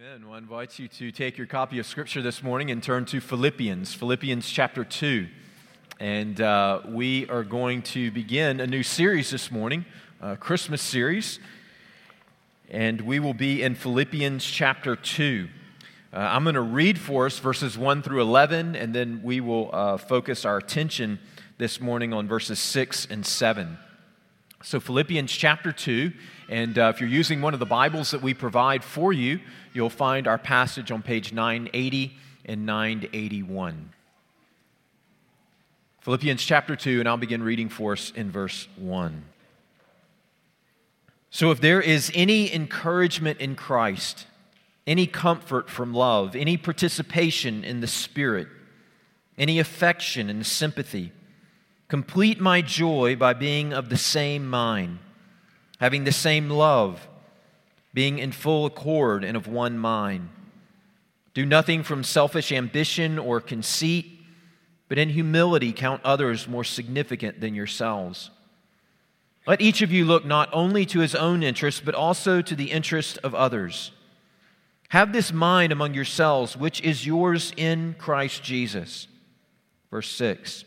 Amen. Well, I invite you to take your copy of Scripture this morning and turn to Philippians, Philippians chapter 2. And uh, we are going to begin a new series this morning, a Christmas series. And we will be in Philippians chapter 2. Uh, I'm going to read for us verses 1 through 11, and then we will uh, focus our attention this morning on verses 6 and 7. So, Philippians chapter 2, and uh, if you're using one of the Bibles that we provide for you, you'll find our passage on page 980 and 981. Philippians chapter 2, and I'll begin reading for us in verse 1. So, if there is any encouragement in Christ, any comfort from love, any participation in the Spirit, any affection and sympathy, Complete my joy by being of the same mind, having the same love, being in full accord and of one mind. Do nothing from selfish ambition or conceit, but in humility count others more significant than yourselves. Let each of you look not only to his own interest, but also to the interest of others. Have this mind among yourselves, which is yours in Christ Jesus. Verse 6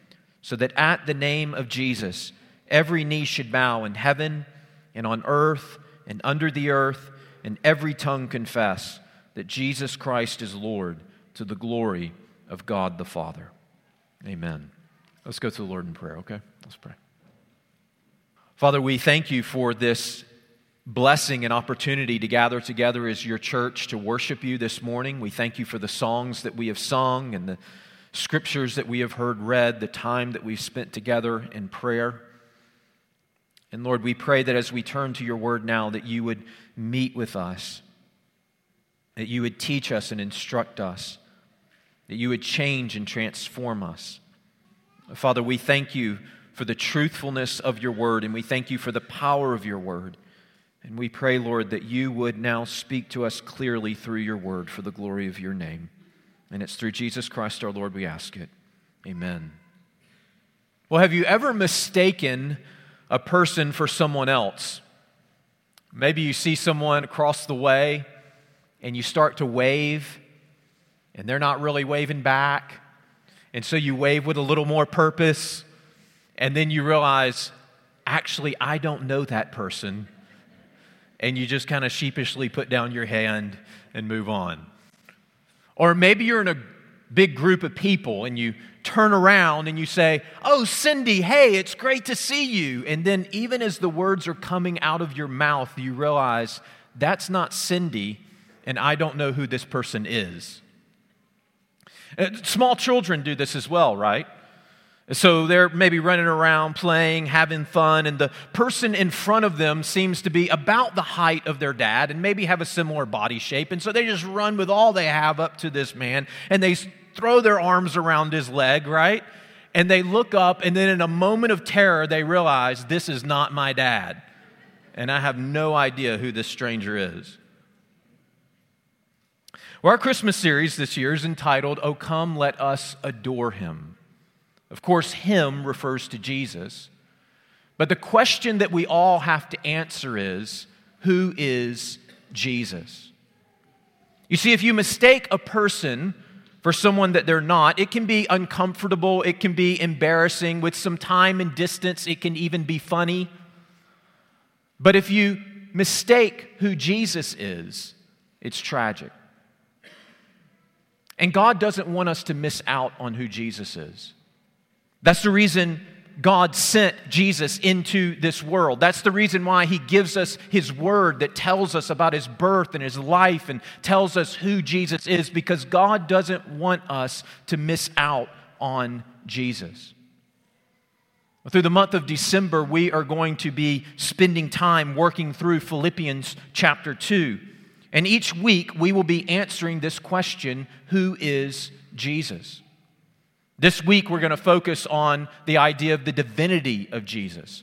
so that at the name of Jesus, every knee should bow in heaven and on earth and under the earth, and every tongue confess that Jesus Christ is Lord to the glory of God the Father. Amen. Let's go to the Lord in prayer, okay? Let's pray. Father, we thank you for this blessing and opportunity to gather together as your church to worship you this morning. We thank you for the songs that we have sung and the scriptures that we have heard read, the time that we've spent together in prayer. And Lord, we pray that as we turn to your word now, that you would meet with us, that you would teach us and instruct us, that you would change and transform us. Father, we thank you for the truthfulness of your word, and we thank you for the power of your word. And we pray, Lord, that you would now speak to us clearly through your word for the glory of your name. And it's through Jesus Christ our Lord we ask it. Amen. Well, have you ever mistaken a person for someone else? Maybe you see someone across the way and you start to wave and they're not really waving back. And so you wave with a little more purpose. And then you realize, actually, I don't know that person. And you just kind of sheepishly put down your hand and move on. Or maybe you're in a big group of people and you turn around and you say, Oh, Cindy, hey, it's great to see you. And then, even as the words are coming out of your mouth, you realize that's not Cindy, and I don't know who this person is. Uh, small children do this as well, right? So they're maybe running around, playing, having fun, and the person in front of them seems to be about the height of their dad and maybe have a similar body shape. And so they just run with all they have up to this man and they throw their arms around his leg, right? And they look up, and then in a moment of terror, they realize this is not my dad. And I have no idea who this stranger is. Well, our Christmas series this year is entitled, Oh Come, Let Us Adore Him. Of course, him refers to Jesus. But the question that we all have to answer is who is Jesus? You see, if you mistake a person for someone that they're not, it can be uncomfortable, it can be embarrassing. With some time and distance, it can even be funny. But if you mistake who Jesus is, it's tragic. And God doesn't want us to miss out on who Jesus is. That's the reason God sent Jesus into this world. That's the reason why He gives us His word that tells us about His birth and His life and tells us who Jesus is, because God doesn't want us to miss out on Jesus. Through the month of December, we are going to be spending time working through Philippians chapter 2. And each week we will be answering this question who is Jesus? This week we're going to focus on the idea of the divinity of Jesus.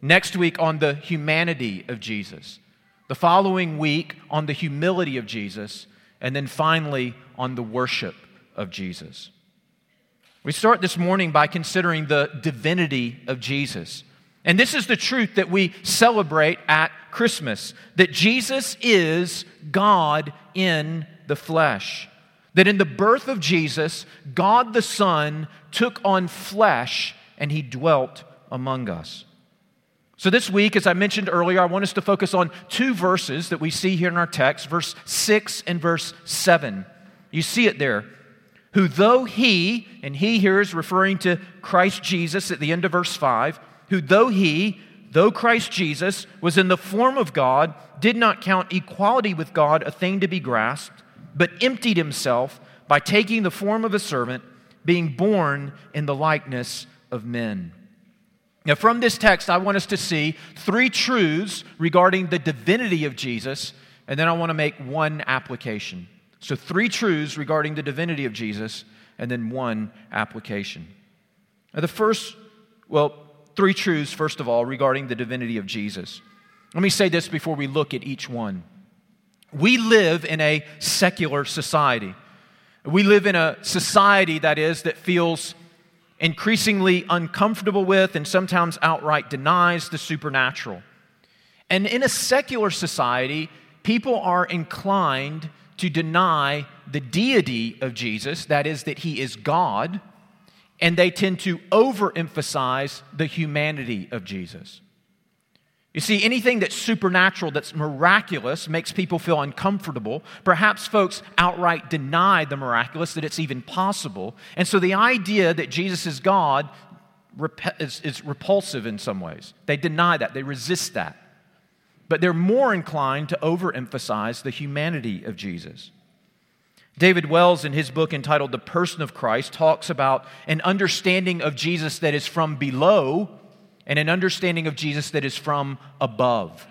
Next week on the humanity of Jesus. The following week on the humility of Jesus. And then finally on the worship of Jesus. We start this morning by considering the divinity of Jesus. And this is the truth that we celebrate at Christmas that Jesus is God in the flesh. That in the birth of Jesus, God the Son took on flesh and he dwelt among us. So, this week, as I mentioned earlier, I want us to focus on two verses that we see here in our text, verse 6 and verse 7. You see it there. Who, though he, and he here is referring to Christ Jesus at the end of verse 5, who, though he, though Christ Jesus was in the form of God, did not count equality with God a thing to be grasped, but emptied himself by taking the form of a servant, being born in the likeness of men. Now, from this text, I want us to see three truths regarding the divinity of Jesus, and then I want to make one application. So, three truths regarding the divinity of Jesus, and then one application. Now, the first, well, three truths, first of all, regarding the divinity of Jesus. Let me say this before we look at each one. We live in a secular society. We live in a society that is, that feels increasingly uncomfortable with and sometimes outright denies the supernatural. And in a secular society, people are inclined to deny the deity of Jesus, that is, that he is God, and they tend to overemphasize the humanity of Jesus. You see, anything that's supernatural, that's miraculous, makes people feel uncomfortable. Perhaps folks outright deny the miraculous, that it's even possible. And so the idea that Jesus is God is, repulsive in some ways. They deny that, they resist that. But they're more inclined to overemphasize the humanity of Jesus. David Wells, in his book entitled The Person of Christ, talks about an understanding of Jesus that is from below and an understanding of Jesus that is from above.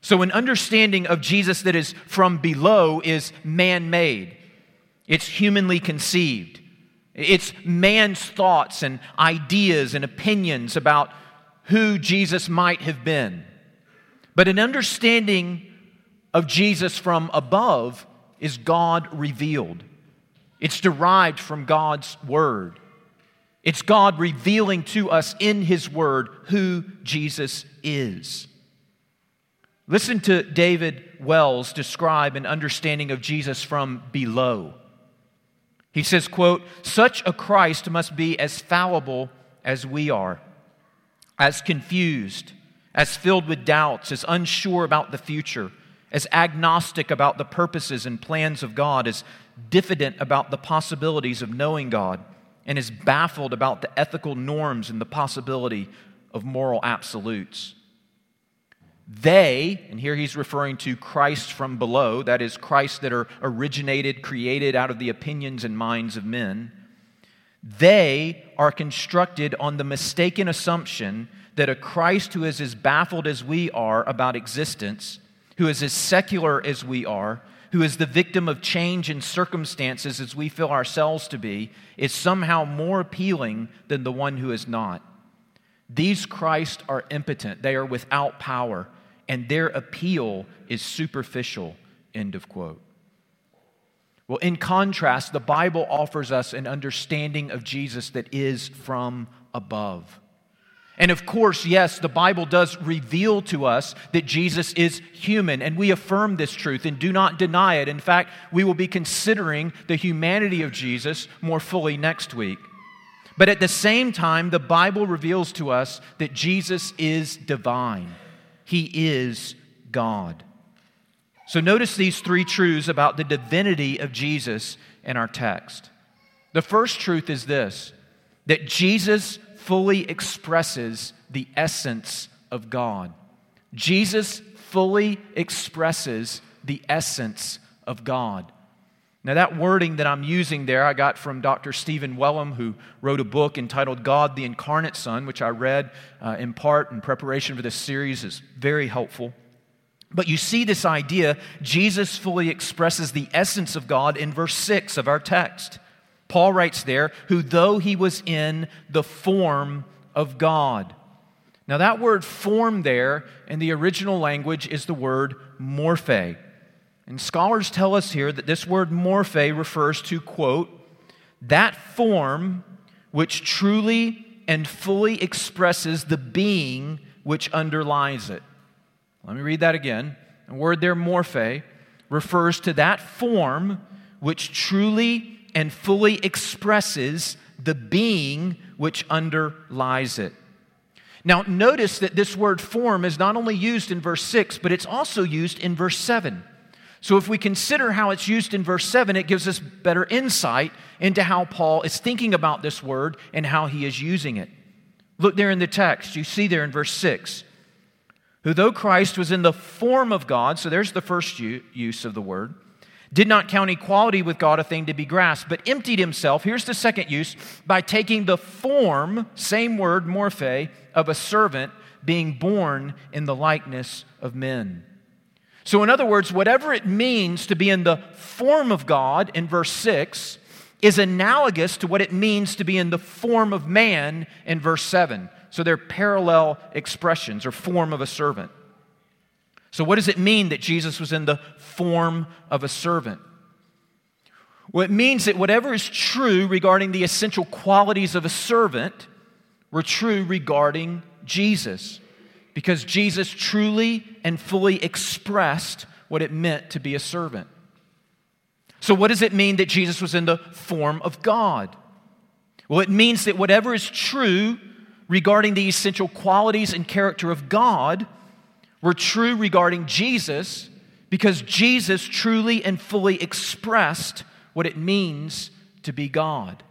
So, an understanding of Jesus that is from below is man made, it's humanly conceived, it's man's thoughts and ideas and opinions about who Jesus might have been. But an understanding of Jesus from above is God revealed. It's derived from God's Word. It's God revealing to us in His Word who Jesus is. Listen to David Wells describe an understanding of Jesus from below. He says, quote, such a Christ must be as fallible as we are, as confused, as filled with doubts, as unsure about the future, as agnostic about the purposes and plans of God, as diffident about the possibilities of knowing God, and is baffled about the ethical norms and the possibility of moral absolutes. They, and here he's referring to Christ from below, that is, Christ that are originated, created out of the opinions and minds of men, they are constructed on the mistaken assumption that a Christ who is as baffled as we are about existence who is as secular as we are, who is the victim of change in circumstances as we feel ourselves to be, is somehow more appealing than the one who is not. These Christ are impotent, they are without power, and their appeal is superficial. End of quote. Well, in contrast, the Bible offers us an understanding of Jesus that is from above. And of course, yes, the Bible does reveal to us that Jesus is human, and we affirm this truth and do not deny it. In fact, we will be considering the humanity of Jesus more fully next week. But at the same time, the Bible reveals to us that Jesus is divine, He is God. So notice these three truths about the divinity of Jesus in our text. The first truth is this that Jesus fully expresses the essence of God. Jesus fully expresses the essence of God. Now, that wording that I'm using there, I got from Dr. Stephen Wellum, who wrote a book entitled God the Incarnate Son, which I read uh, in part in preparation for this series, is very helpful. But you see this idea, Jesus fully expresses the essence of God in verse 6 of our text. Paul writes there, who though he was in the form of God. Now, that word form there in the original language is the word morphe. And scholars tell us here that this word morphe refers to, quote, that form which truly and fully expresses the being which underlies it. Let me read that again. The word there, morphe, refers to that form which truly and fully expresses the being which underlies it. Now, notice that this word form is not only used in verse 6, but it's also used in verse 7. So, if we consider how it's used in verse 7, it gives us better insight into how Paul is thinking about this word and how he is using it. Look there in the text. You see there in verse 6 who, though Christ was in the form of God, so there's the first use of the word, did not count equality with God a thing to be grasped, but emptied himself, here's the second use, by taking the form, same word, morphe, of a servant, being born in the likeness of men. So, in other words, whatever it means to be in the form of God in verse 6 is analogous to what it means to be in the form of man in verse 7. So, they're parallel expressions or form of a servant. So, what does it mean that Jesus was in the form of a servant? Well, it means that whatever is true regarding the essential qualities of a servant were true regarding Jesus, because Jesus truly and fully expressed what it meant to be a servant. So, what does it mean that Jesus was in the form of God? Well, it means that whatever is true regarding the essential qualities and character of God were true regarding Jesus because Jesus truly and fully expressed what it means to be God.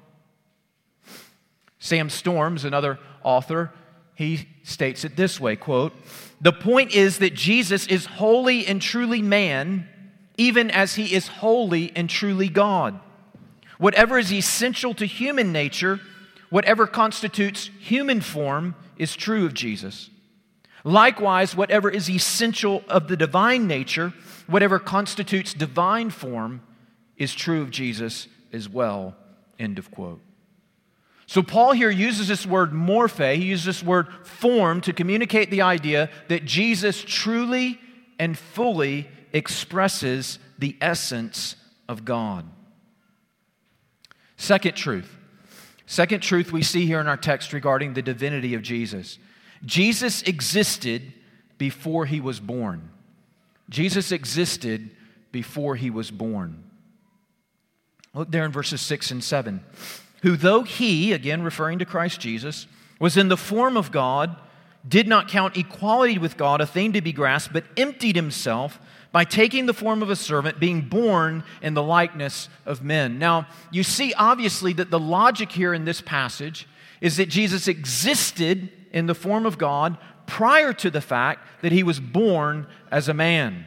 Sam Storms, another author, he states it this way quote, The point is that Jesus is wholly and truly man, even as he is wholly and truly God. Whatever is essential to human nature, whatever constitutes human form, is true of Jesus. Likewise, whatever is essential of the divine nature, whatever constitutes divine form, is true of Jesus as well. End of quote. So, Paul here uses this word morphe, he uses this word form to communicate the idea that Jesus truly and fully expresses the essence of God. Second truth. Second truth we see here in our text regarding the divinity of Jesus Jesus existed before he was born. Jesus existed before he was born. Look there in verses 6 and 7. Who, though he, again referring to Christ Jesus, was in the form of God, did not count equality with God a thing to be grasped, but emptied himself by taking the form of a servant, being born in the likeness of men. Now, you see obviously that the logic here in this passage is that Jesus existed in the form of God prior to the fact that he was born as a man.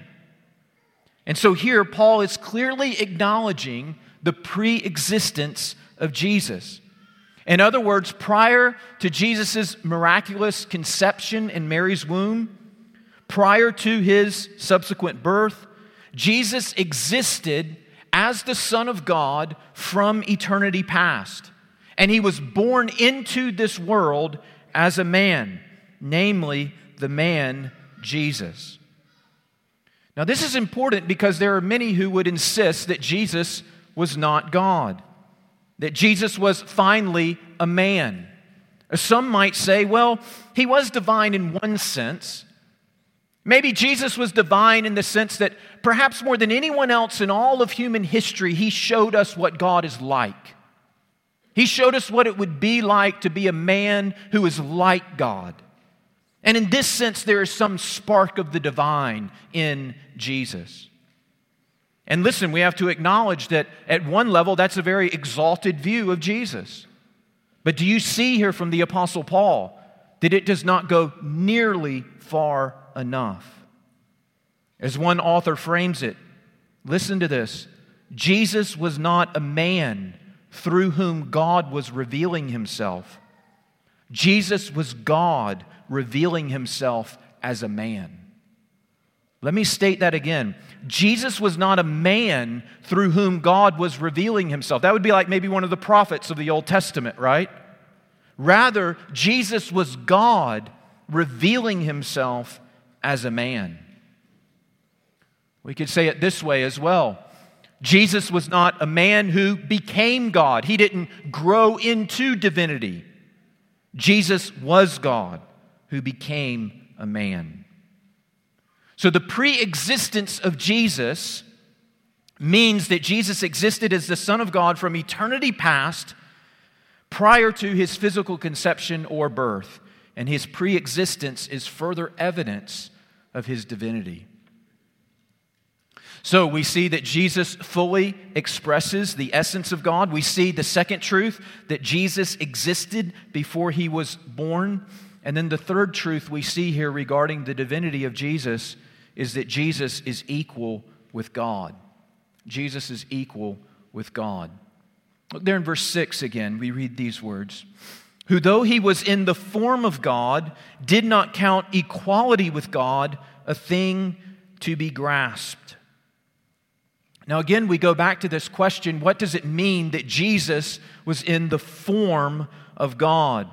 And so here, Paul is clearly acknowledging the pre existence of Jesus. In other words, prior to Jesus' miraculous conception in Mary's womb, prior to his subsequent birth, Jesus existed as the Son of God from eternity past. And he was born into this world as a man, namely the man Jesus. Now, this is important because there are many who would insist that Jesus was not God, that Jesus was finally a man. Some might say, well, he was divine in one sense. Maybe Jesus was divine in the sense that perhaps more than anyone else in all of human history, he showed us what God is like. He showed us what it would be like to be a man who is like God. And in this sense, there is some spark of the divine in Jesus. And listen, we have to acknowledge that at one level, that's a very exalted view of Jesus. But do you see here from the Apostle Paul that it does not go nearly far enough? As one author frames it, listen to this Jesus was not a man through whom God was revealing himself. Jesus was God revealing himself as a man. Let me state that again. Jesus was not a man through whom God was revealing himself. That would be like maybe one of the prophets of the Old Testament, right? Rather, Jesus was God revealing himself as a man. We could say it this way as well Jesus was not a man who became God, he didn't grow into divinity. Jesus was God who became a man. So the pre existence of Jesus means that Jesus existed as the Son of God from eternity past prior to his physical conception or birth. And his pre existence is further evidence of his divinity. So we see that Jesus fully expresses the essence of God. We see the second truth that Jesus existed before he was born. And then the third truth we see here regarding the divinity of Jesus is that Jesus is equal with God. Jesus is equal with God. Look there in verse 6 again, we read these words Who, though he was in the form of God, did not count equality with God a thing to be grasped. Now, again, we go back to this question what does it mean that Jesus was in the form of God?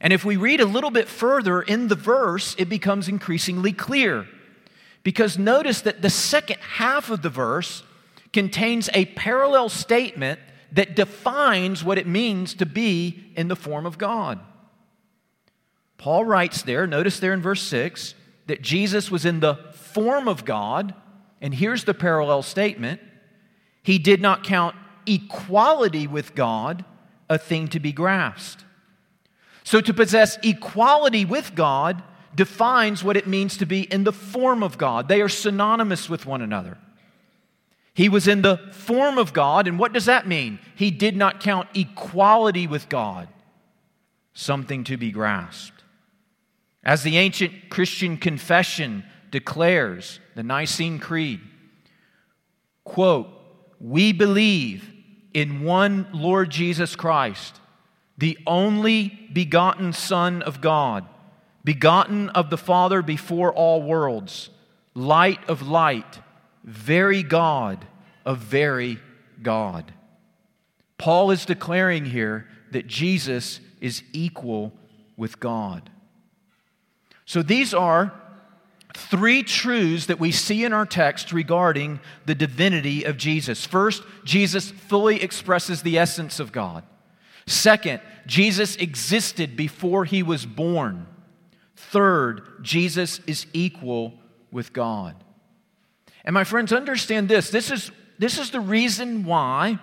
And if we read a little bit further in the verse, it becomes increasingly clear. Because notice that the second half of the verse contains a parallel statement that defines what it means to be in the form of God. Paul writes there, notice there in verse 6, that Jesus was in the form of God, and here's the parallel statement He did not count equality with God a thing to be grasped. So to possess equality with God defines what it means to be in the form of God. They are synonymous with one another. He was in the form of God, and what does that mean? He did not count equality with God something to be grasped. As the ancient Christian confession declares, the Nicene Creed, quote, we believe in one Lord Jesus Christ, the only begotten Son of God begotten of the Father before all worlds, light of light, very God of very God. Paul is declaring here that Jesus is equal with God. So these are three truths that we see in our text regarding the divinity of Jesus. First, Jesus fully expresses the essence of God. Second, Jesus existed before he was born. Third, Jesus is equal with God. And my friends, understand this. This is, this is the reason why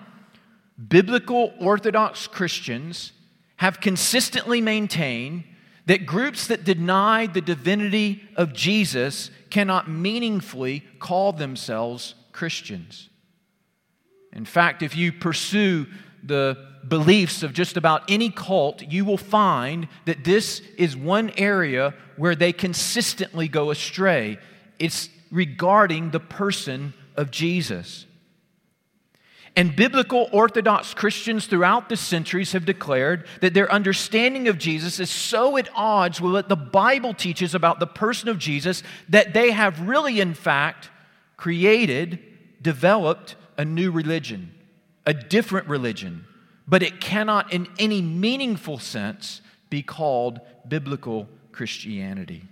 biblical Orthodox Christians have consistently maintained that groups that deny the divinity of Jesus cannot meaningfully call themselves Christians. In fact, if you pursue the beliefs of just about any cult, you will find that this is one area where they consistently go astray. It's regarding the person of Jesus. And biblical Orthodox Christians throughout the centuries have declared that their understanding of Jesus is so at odds with what the Bible teaches about the person of Jesus that they have really, in fact, created, developed a new religion, a different religion but it cannot, in any meaningful sense, be called biblical Christianity.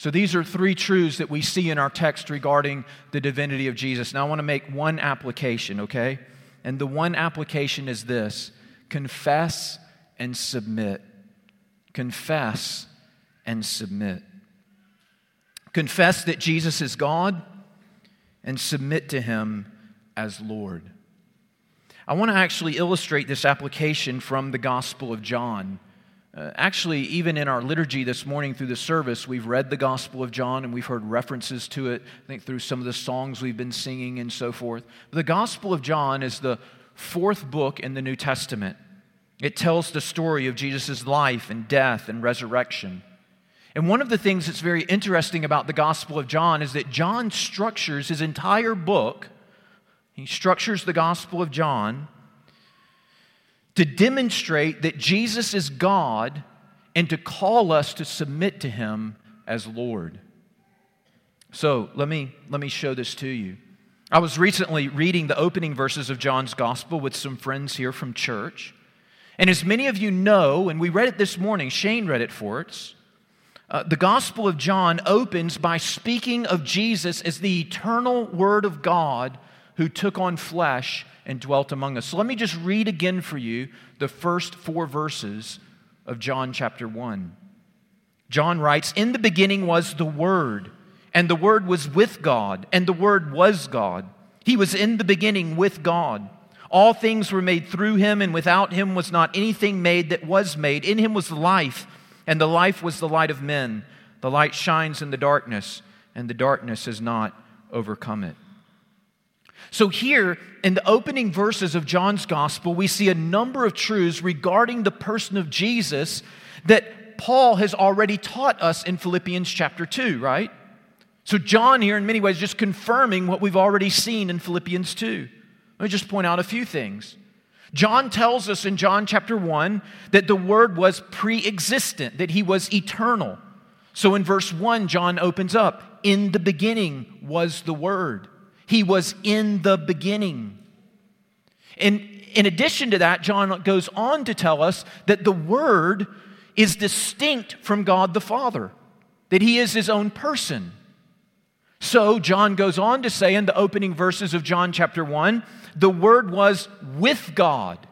So, these are three truths that we see in our text regarding the divinity of Jesus. Now, I want to make one application, okay? And the one application is this confess and submit. Confess and submit. Confess that Jesus is God and submit to him as Lord. I want to actually illustrate this application from the Gospel of John. Uh, actually, even in our liturgy this morning through the service, we've read the Gospel of John and we've heard references to it, I think, through some of the songs we've been singing and so forth. The Gospel of John is the fourth book in the New Testament. It tells the story of Jesus' life and death and resurrection. And one of the things that's very interesting about the Gospel of John is that John structures his entire book he structures the Gospel of John to demonstrate that Jesus is God and to call us to submit to him as Lord. So let me, let me show this to you. I was recently reading the opening verses of John's Gospel with some friends here from church. And as many of you know, and we read it this morning, Shane read it for us, uh, the Gospel of John opens by speaking of Jesus as the eternal Word of God who took on flesh and dwelt among us. So let me just read again for you the first four verses of John chapter 1. John writes In the beginning was the Word, and the Word was with God, and the Word was God. He was in the beginning with God. All things were made through him, and without him was not anything made that was made. In him was life, and the life was the light of men. The light shines in the darkness, and the darkness has not overcome it. So, here in the opening verses of John's gospel, we see a number of truths regarding the person of Jesus that Paul has already taught us in Philippians chapter 2, right? So, John here, in many ways, just confirming what we've already seen in Philippians 2. Let me just point out a few things. John tells us in John chapter 1 that the Word was pre existent, that He was eternal. So, in verse 1, John opens up In the beginning was the Word. He was in the beginning. And in addition to that, John goes on to tell us that the Word is distinct from God the Father, that He is His own person. So, John goes on to say in the opening verses of John chapter 1 the Word was with God.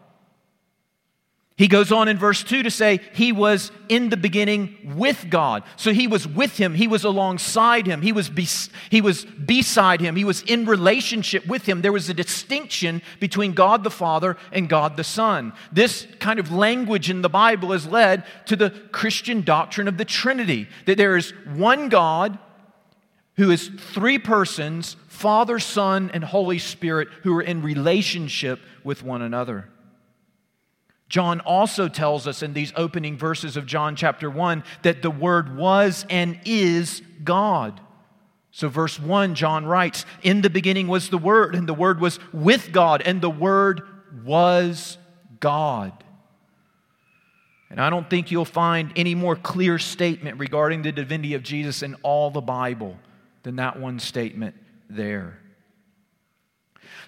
He goes on in verse 2 to say he was in the beginning with God. So he was with him, he was alongside him, he was, be, he was beside him, he was in relationship with him. There was a distinction between God the Father and God the Son. This kind of language in the Bible has led to the Christian doctrine of the Trinity that there is one God who is three persons Father, Son, and Holy Spirit who are in relationship with one another. John also tells us in these opening verses of John chapter 1 that the Word was and is God. So, verse 1, John writes, In the beginning was the Word, and the Word was with God, and the Word was God. And I don't think you'll find any more clear statement regarding the divinity of Jesus in all the Bible than that one statement there.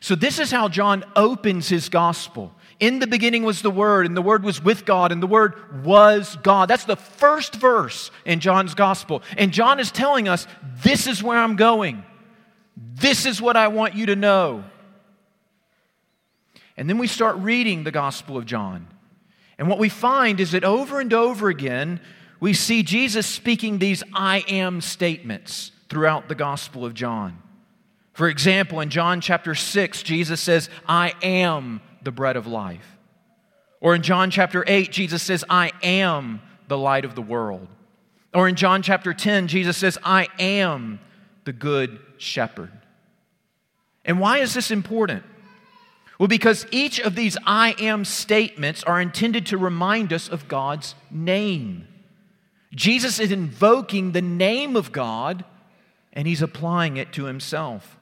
So, this is how John opens his gospel. In the beginning was the Word, and the Word was with God, and the Word was God. That's the first verse in John's Gospel. And John is telling us this is where I'm going. This is what I want you to know. And then we start reading the Gospel of John. And what we find is that over and over again, we see Jesus speaking these I am statements throughout the Gospel of John. For example, in John chapter 6, Jesus says, I am the bread of life. Or in John chapter 8, Jesus says, I am the light of the world. Or in John chapter 10, Jesus says, I am the good shepherd. And why is this important? Well, because each of these I am statements are intended to remind us of God's name. Jesus is invoking the name of God and he's applying it to himself.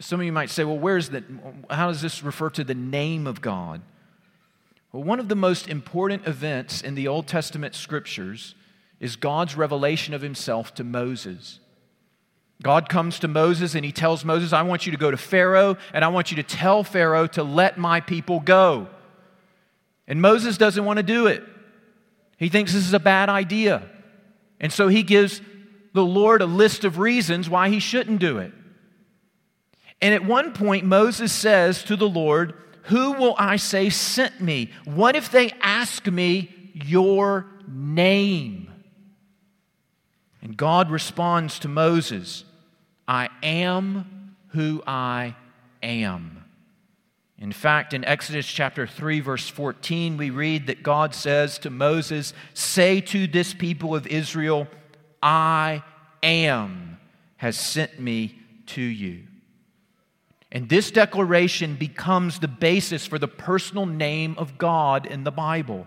Some of you might say, well, where's the, how does this refer to the name of God? Well, one of the most important events in the Old Testament scriptures is God's revelation of himself to Moses. God comes to Moses and he tells Moses, I want you to go to Pharaoh and I want you to tell Pharaoh to let my people go. And Moses doesn't want to do it. He thinks this is a bad idea. And so he gives the Lord a list of reasons why he shouldn't do it. And at one point, Moses says to the Lord, Who will I say sent me? What if they ask me your name? And God responds to Moses, I am who I am. In fact, in Exodus chapter 3, verse 14, we read that God says to Moses, Say to this people of Israel, I am has sent me to you. And this declaration becomes the basis for the personal name of God in the Bible.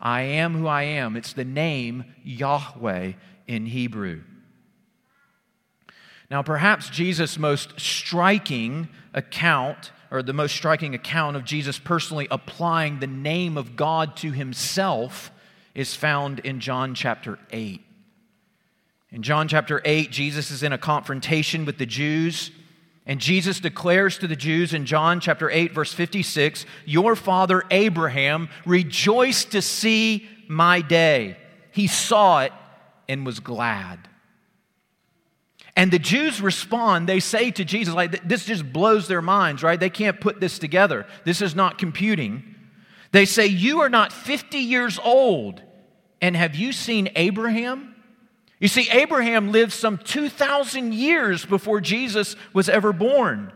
I am who I am. It's the name Yahweh in Hebrew. Now, perhaps Jesus' most striking account, or the most striking account of Jesus personally applying the name of God to himself, is found in John chapter 8. In John chapter 8, Jesus is in a confrontation with the Jews. And Jesus declares to the Jews in John chapter 8, verse 56 Your father Abraham rejoiced to see my day. He saw it and was glad. And the Jews respond, they say to Jesus, like, this just blows their minds, right? They can't put this together. This is not computing. They say, You are not 50 years old, and have you seen Abraham? You see, Abraham lived some 2,000 years before Jesus was ever born.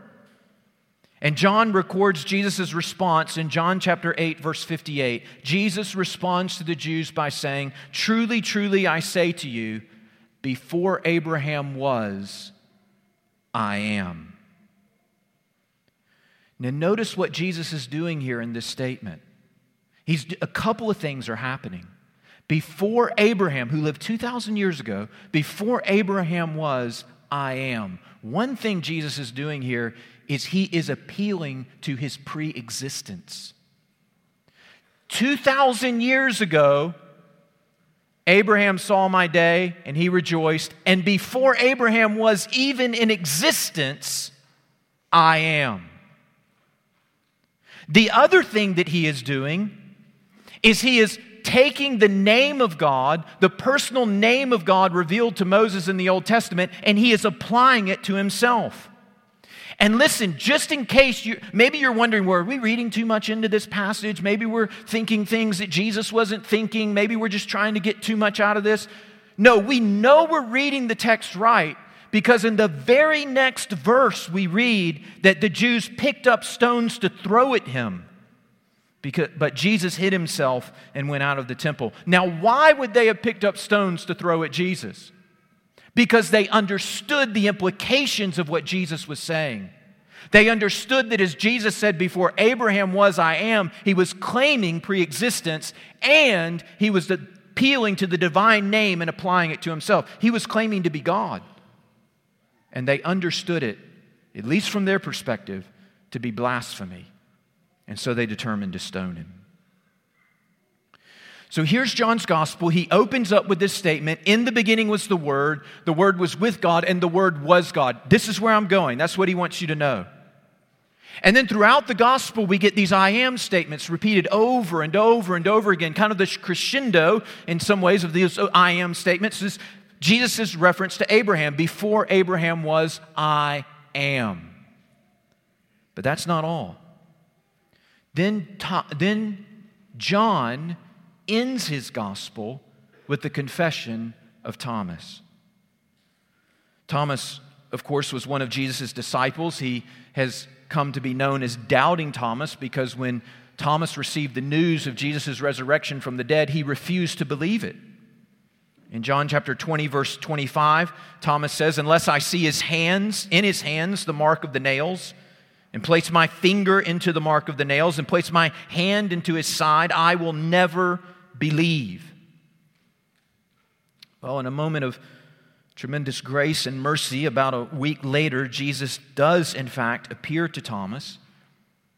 And John records Jesus' response in John chapter 8, verse 58. Jesus responds to the Jews by saying, Truly, truly, I say to you, before Abraham was, I am. Now, notice what Jesus is doing here in this statement. He's, a couple of things are happening. Before Abraham, who lived 2,000 years ago, before Abraham was, I am. One thing Jesus is doing here is he is appealing to his pre existence. 2,000 years ago, Abraham saw my day and he rejoiced. And before Abraham was even in existence, I am. The other thing that he is doing is he is taking the name of God, the personal name of God revealed to Moses in the Old Testament, and he is applying it to himself. And listen, just in case you, maybe you're wondering, were we reading too much into this passage? Maybe we're thinking things that Jesus wasn't thinking. Maybe we're just trying to get too much out of this. No, we know we're reading the text right because in the very next verse we read that the Jews picked up stones to throw at him. Because, but Jesus hid himself and went out of the temple. Now, why would they have picked up stones to throw at Jesus? because they understood the implications of what Jesus was saying. They understood that as Jesus said before Abraham was, I am, he was claiming preexistence and he was appealing to the divine name and applying it to himself. He was claiming to be God. And they understood it, at least from their perspective, to be blasphemy. And so they determined to stone him. So here's John's gospel. He opens up with this statement In the beginning was the Word, the Word was with God, and the Word was God. This is where I'm going. That's what he wants you to know. And then throughout the gospel, we get these I am statements repeated over and over and over again, kind of the crescendo in some ways of these I am statements. Is Jesus' reference to Abraham. Before Abraham was, I am. But that's not all. Then, then John ends his gospel with the confession of Thomas. Thomas, of course, was one of Jesus' disciples. He has come to be known as Doubting Thomas because when Thomas received the news of Jesus' resurrection from the dead, he refused to believe it. In John chapter 20, verse 25, Thomas says, Unless I see his hands, in his hands, the mark of the nails, and place my finger into the mark of the nails, and place my hand into his side, I will never believe. Well, in a moment of tremendous grace and mercy, about a week later, Jesus does, in fact, appear to Thomas.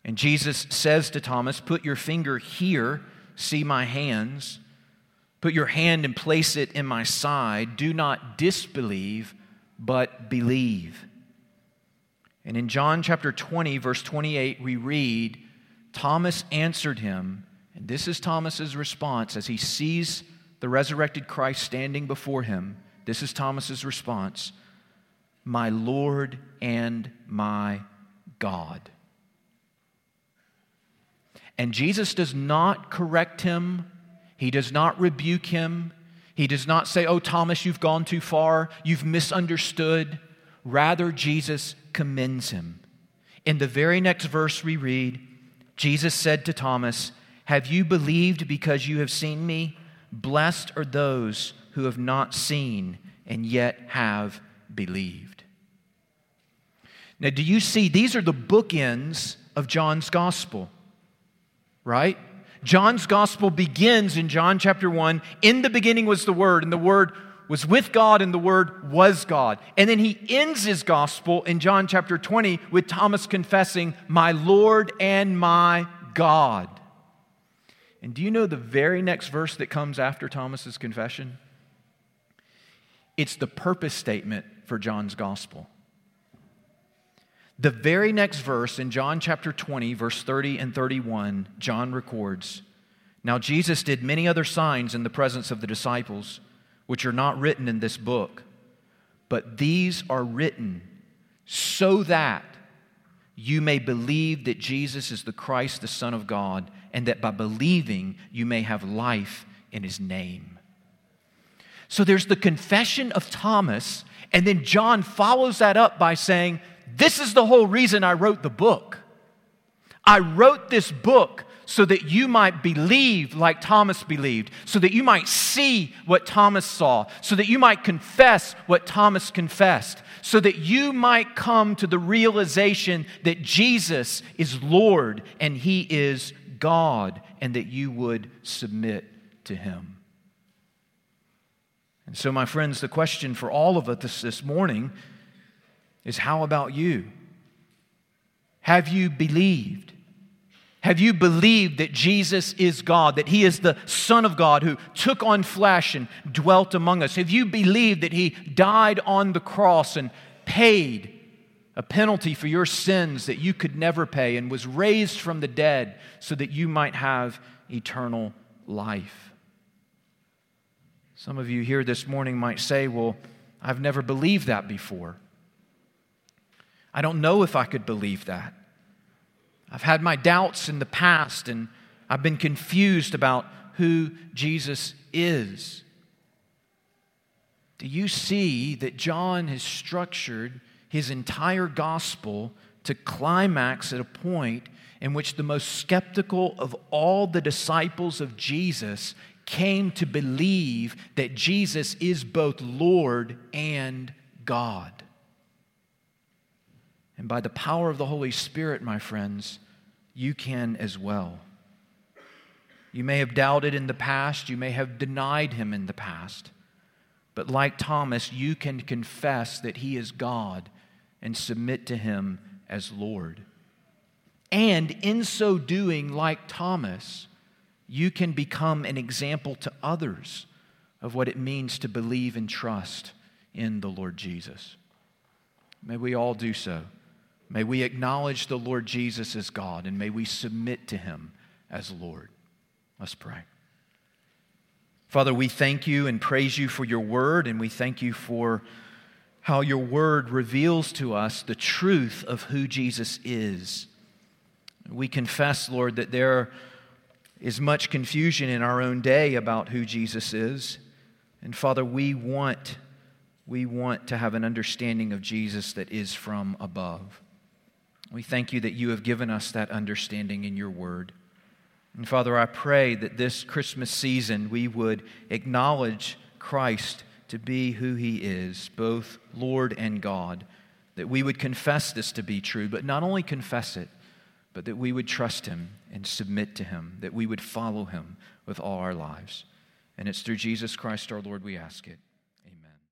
And Jesus says to Thomas, Put your finger here, see my hands. Put your hand and place it in my side. Do not disbelieve, but believe. And in John chapter 20, verse 28, we read, Thomas answered him, and this is Thomas's response as he sees the resurrected Christ standing before him. This is Thomas's response My Lord and my God. And Jesus does not correct him, he does not rebuke him, he does not say, Oh, Thomas, you've gone too far, you've misunderstood. Rather, Jesus commends him. In the very next verse we read, Jesus said to Thomas, have you believed because you have seen me? Blessed are those who have not seen and yet have believed. Now, do you see? These are the bookends of John's gospel, right? John's gospel begins in John chapter 1. In the beginning was the Word, and the Word was with God, and the Word was God. And then he ends his gospel in John chapter 20 with Thomas confessing, My Lord and my God. And do you know the very next verse that comes after Thomas's confession? it's the purpose statement for John's gospel. The very next verse in John chapter 20, verse 30 and 31, John records Now Jesus did many other signs in the presence of the disciples, which are not written in this book, but these are written so that you may believe that Jesus is the Christ, the Son of God, and that by believing you may have life in his name. So there's the confession of Thomas, and then John follows that up by saying, this is the whole reason I wrote the book. I wrote this book so that you might believe like Thomas believed, so that you might see what Thomas saw, so that you might confess what Thomas confessed, so that you might come to the realization that Jesus is Lord and He is God, and that you would submit to Him. And so, my friends, the question for all of us this morning is how about you? Have you believed? Have you believed that Jesus is God, that He is the Son of God who took on flesh and dwelt among us? Have you believed that He died on the cross and paid a penalty for your sins that you could never pay and was raised from the dead so that you might have eternal life? Some of you here this morning might say, Well, I've never believed that before. I don't know if I could believe that. I've had my doubts in the past and I've been confused about who Jesus is. Do you see that John has structured his entire gospel to climax at a point in which the most skeptical of all the disciples of Jesus came to believe that Jesus is both Lord and God? And by the power of the Holy Spirit, my friends, you can as well. You may have doubted in the past, you may have denied him in the past. But like Thomas, you can confess that he is God and submit to him as Lord. And in so doing, like Thomas, you can become an example to others of what it means to believe and trust in the Lord Jesus. May we all do so. May we acknowledge the Lord Jesus as God and may we submit to him as Lord. Let's pray. Father, we thank you and praise you for your word, and we thank you for how your word reveals to us the truth of who Jesus is. We confess, Lord, that there is much confusion in our own day about who Jesus is. And Father, we want, we want to have an understanding of Jesus that is from above. We thank you that you have given us that understanding in your word. And Father, I pray that this Christmas season we would acknowledge Christ to be who he is, both Lord and God, that we would confess this to be true, but not only confess it, but that we would trust him and submit to him, that we would follow him with all our lives. And it's through Jesus Christ our Lord we ask it.